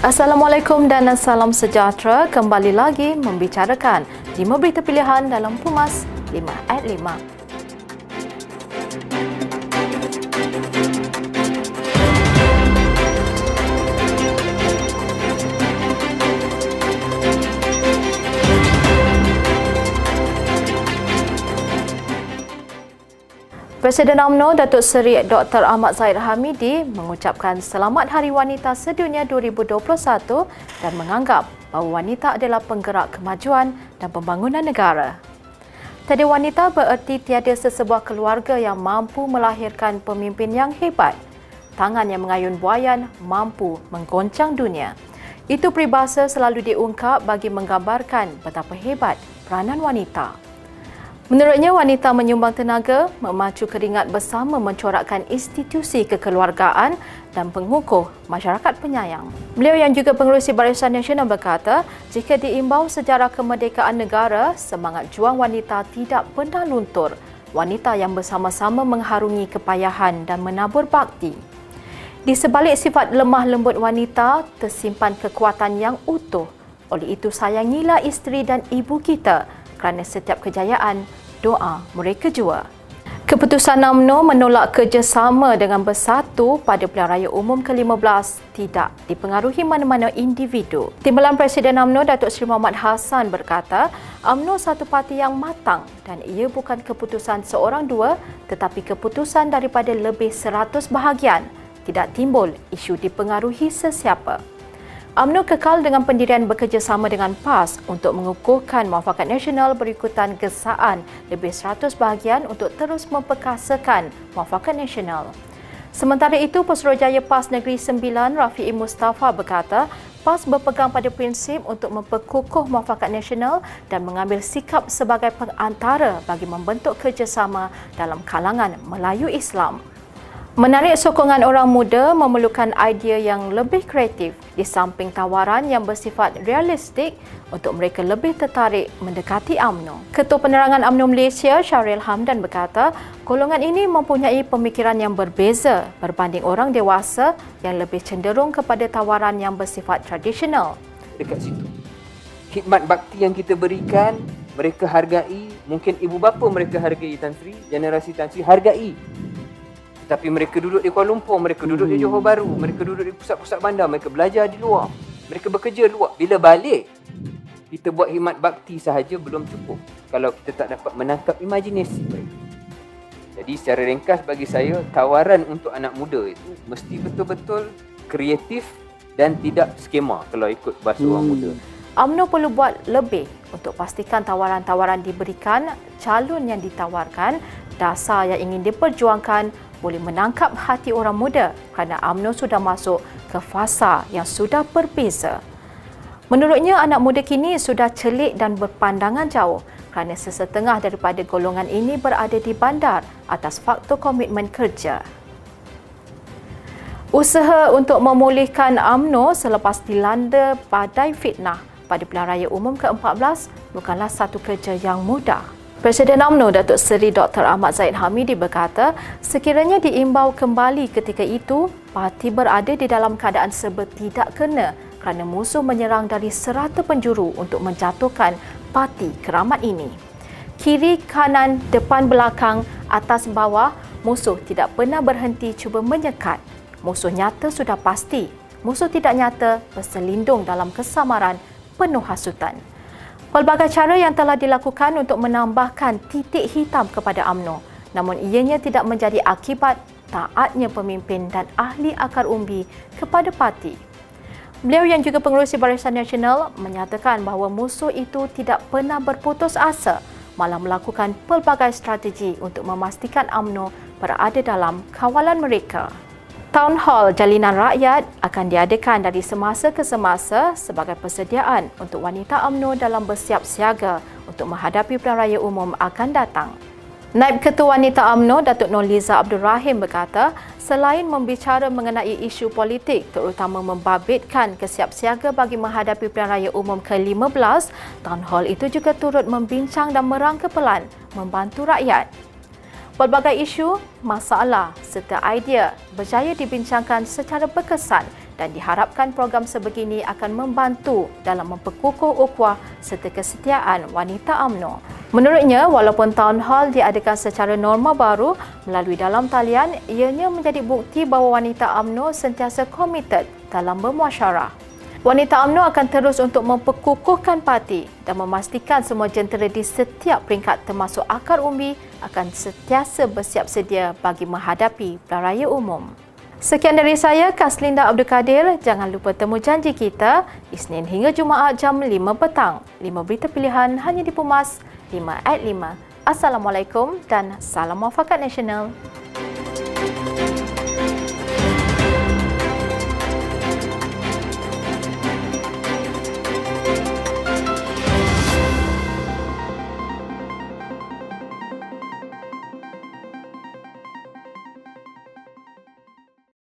Assalamualaikum dan salam sejahtera. Kembali lagi membicarakan 5 berita pilihan dalam Pumas 5 at 5. Presiden UMNO Datuk Seri Dr. Ahmad Zahid Hamidi mengucapkan Selamat Hari Wanita Sedunia 2021 dan menganggap bahawa wanita adalah penggerak kemajuan dan pembangunan negara. Tiada wanita bererti tiada sesebuah keluarga yang mampu melahirkan pemimpin yang hebat. Tangan yang mengayun buayan mampu menggoncang dunia. Itu peribahasa selalu diungkap bagi menggambarkan betapa hebat peranan wanita. Menurutnya, wanita menyumbang tenaga, memacu keringat bersama mencorakkan institusi kekeluargaan dan pengukuh masyarakat penyayang. Beliau yang juga pengerusi Barisan Nasional berkata, jika diimbau sejarah kemerdekaan negara, semangat juang wanita tidak pernah luntur. Wanita yang bersama-sama mengharungi kepayahan dan menabur bakti. Di sebalik sifat lemah lembut wanita, tersimpan kekuatan yang utuh. Oleh itu, sayangilah isteri dan ibu kita kerana setiap kejayaan doa mereka jua. Keputusan UMNO menolak kerjasama dengan Bersatu pada Pilihan Raya Umum ke-15 tidak dipengaruhi mana-mana individu. Timbalan Presiden UMNO Datuk Seri Muhammad Hassan berkata, UMNO satu parti yang matang dan ia bukan keputusan seorang dua tetapi keputusan daripada lebih seratus bahagian. Tidak timbul isu dipengaruhi sesiapa. UMNO kekal dengan pendirian bekerjasama dengan PAS untuk mengukuhkan muafakat nasional berikutan gesaan lebih 100 bahagian untuk terus memperkasakan muafakat nasional. Sementara itu, Pesuruhjaya PAS Negeri Sembilan Rafi'i Mustafa berkata, PAS berpegang pada prinsip untuk memperkukuh muafakat nasional dan mengambil sikap sebagai pengantara bagi membentuk kerjasama dalam kalangan Melayu Islam. Menarik sokongan orang muda memerlukan idea yang lebih kreatif di samping tawaran yang bersifat realistik untuk mereka lebih tertarik mendekati AMNO. Ketua Penerangan AMNO Malaysia, Syaril Hamdan berkata, golongan ini mempunyai pemikiran yang berbeza berbanding orang dewasa yang lebih cenderung kepada tawaran yang bersifat tradisional. Dekat situ. Khidmat bakti yang kita berikan, mereka hargai. Mungkin ibu bapa mereka hargai Tan Sri, generasi Tan Sri hargai tapi mereka duduk di Kuala Lumpur, mereka duduk hmm. di Johor Bahru, mereka duduk di pusat-pusat bandar, mereka belajar di luar. Mereka bekerja luar. Bila balik, kita buat khidmat bakti sahaja belum cukup kalau kita tak dapat menangkap imajinasi mereka. Jadi secara ringkas bagi saya, tawaran untuk anak muda itu mesti betul-betul kreatif dan tidak skema kalau ikut bahasa hmm. orang muda. UMNO perlu buat lebih untuk pastikan tawaran-tawaran diberikan, calon yang ditawarkan, dasar yang ingin diperjuangkan boleh menangkap hati orang muda kerana UMNO sudah masuk ke fasa yang sudah berbeza. Menurutnya, anak muda kini sudah celik dan berpandangan jauh kerana sesetengah daripada golongan ini berada di bandar atas faktor komitmen kerja. Usaha untuk memulihkan UMNO selepas dilanda badai fitnah pada pilihan raya umum ke-14 bukanlah satu kerja yang mudah. Presiden UMNO Datuk Seri Dr. Ahmad Zaid Hamidi berkata, sekiranya diimbau kembali ketika itu, parti berada di dalam keadaan serba tidak kena kerana musuh menyerang dari serata penjuru untuk menjatuhkan parti keramat ini. Kiri, kanan, depan, belakang, atas, bawah, musuh tidak pernah berhenti cuba menyekat. Musuh nyata sudah pasti. Musuh tidak nyata berselindung dalam kesamaran penuh hasutan. Pelbagai cara yang telah dilakukan untuk menambahkan titik hitam kepada AMNO namun ianya tidak menjadi akibat taatnya pemimpin dan ahli akar umbi kepada parti. Beliau yang juga pengerusi Barisan Nasional menyatakan bahawa musuh itu tidak pernah berputus asa malah melakukan pelbagai strategi untuk memastikan AMNO berada dalam kawalan mereka. Town Hall Jalinan Rakyat akan diadakan dari semasa ke semasa sebagai persediaan untuk wanita UMNO dalam bersiap siaga untuk menghadapi pilihan raya umum akan datang. Naib Ketua Wanita UMNO Datuk Noliza Abdul Rahim berkata, selain membicara mengenai isu politik terutama membabitkan kesiapsiaga bagi menghadapi pilihan raya umum ke-15, Town Hall itu juga turut membincang dan merangka pelan membantu rakyat Pelbagai isu, masalah serta idea berjaya dibincangkan secara berkesan dan diharapkan program sebegini akan membantu dalam memperkukuh ukhuwah serta kesetiaan wanita AMNO. Menurutnya, walaupun town hall diadakan secara norma baru melalui dalam talian, ianya menjadi bukti bahawa wanita AMNO sentiasa komited dalam bermuasyarah. Wanita AMNO akan terus untuk memperkukuhkan parti dan memastikan semua jentera di setiap peringkat termasuk akar umbi akan sentiasa bersiap sedia bagi menghadapi pelaraya umum. Sekian dari saya, Kaslinda Abdul Kadir. Jangan lupa temu janji kita Isnin hingga Jumaat jam 5 petang. 5 berita pilihan hanya di Pumas 5 at 5. Assalamualaikum dan salam muafakat nasional.